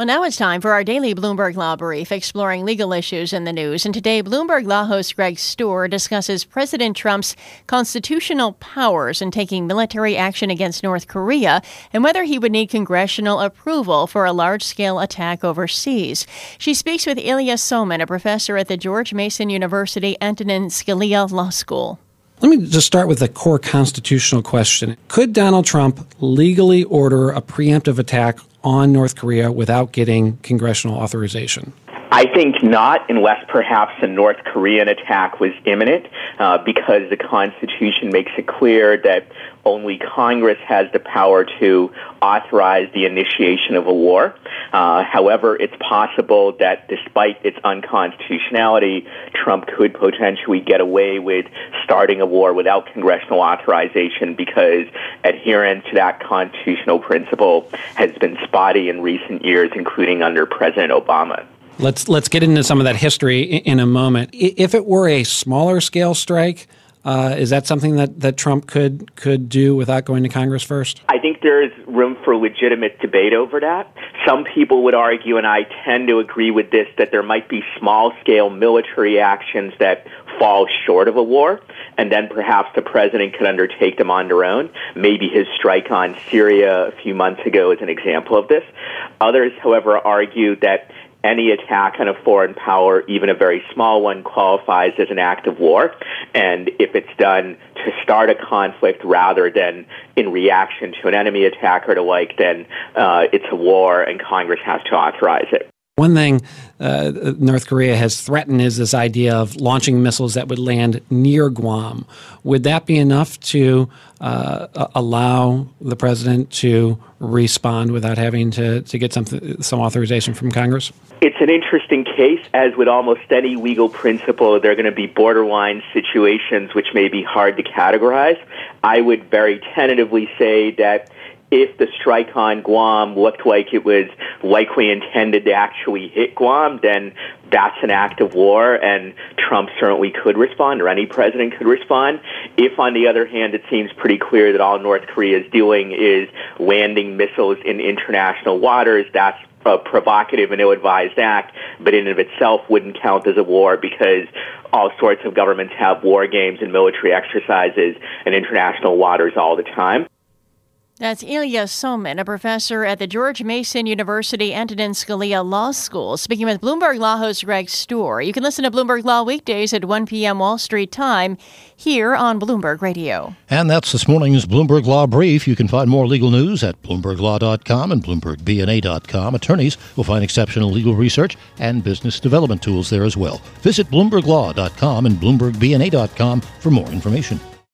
Well, now it's time for our daily Bloomberg Law Brief, exploring legal issues in the news. And today, Bloomberg Law host Greg Stohr discusses President Trump's constitutional powers in taking military action against North Korea and whether he would need congressional approval for a large scale attack overseas. She speaks with Ilya Somin, a professor at the George Mason University Antonin Scalia Law School. Let me just start with a core constitutional question. Could Donald Trump legally order a preemptive attack on North Korea without getting congressional authorization? I think not, unless perhaps a North Korean attack was imminent, uh, because the Constitution makes it clear that only Congress has the power to authorize the initiation of a war. Uh, however, it's possible that despite its unconstitutionality, Trump could potentially get away with starting a war without congressional authorization because adherence to that constitutional principle has been spotty in recent years, including under President Obama. Let's let's get into some of that history in a moment. If it were a smaller scale strike, uh, is that something that, that Trump could could do without going to Congress first? I think there is room for legitimate debate over that. Some people would argue, and I tend to agree with this, that there might be small scale military actions that fall short of a war, and then perhaps the president could undertake them on their own. Maybe his strike on Syria a few months ago is an example of this. Others, however, argue that any attack on a foreign power, even a very small one, qualifies as an act of war. And if it's done to start a conflict rather than in reaction to an enemy attack or the like, then uh, it's a war and Congress has to authorize it. One thing uh, North Korea has threatened is this idea of launching missiles that would land near Guam. Would that be enough to uh, allow the president to respond without having to, to get some, some authorization from Congress? It's an interesting case. As with almost any legal principle, there are going to be borderline situations which may be hard to categorize. I would very tentatively say that if the strike on Guam looked like it was likely intended to actually hit Guam, then that's an act of war, and Trump certainly could respond, or any president could respond. If, on the other hand, it seems pretty clear that all North Korea is doing is landing missiles in international waters, that's a provocative and ill-advised act, but in and of itself wouldn't count as a war because all sorts of governments have war games and military exercises in international waters all the time. That's Ilya Somin, a professor at the George Mason University Antonin Scalia Law School, speaking with Bloomberg Law host Greg Stohr. You can listen to Bloomberg Law weekdays at 1 p.m. Wall Street time here on Bloomberg Radio. And that's this morning's Bloomberg Law Brief. You can find more legal news at BloombergLaw.com and BloombergBNA.com. Attorneys will find exceptional legal research and business development tools there as well. Visit BloombergLaw.com and BloombergBNA.com for more information.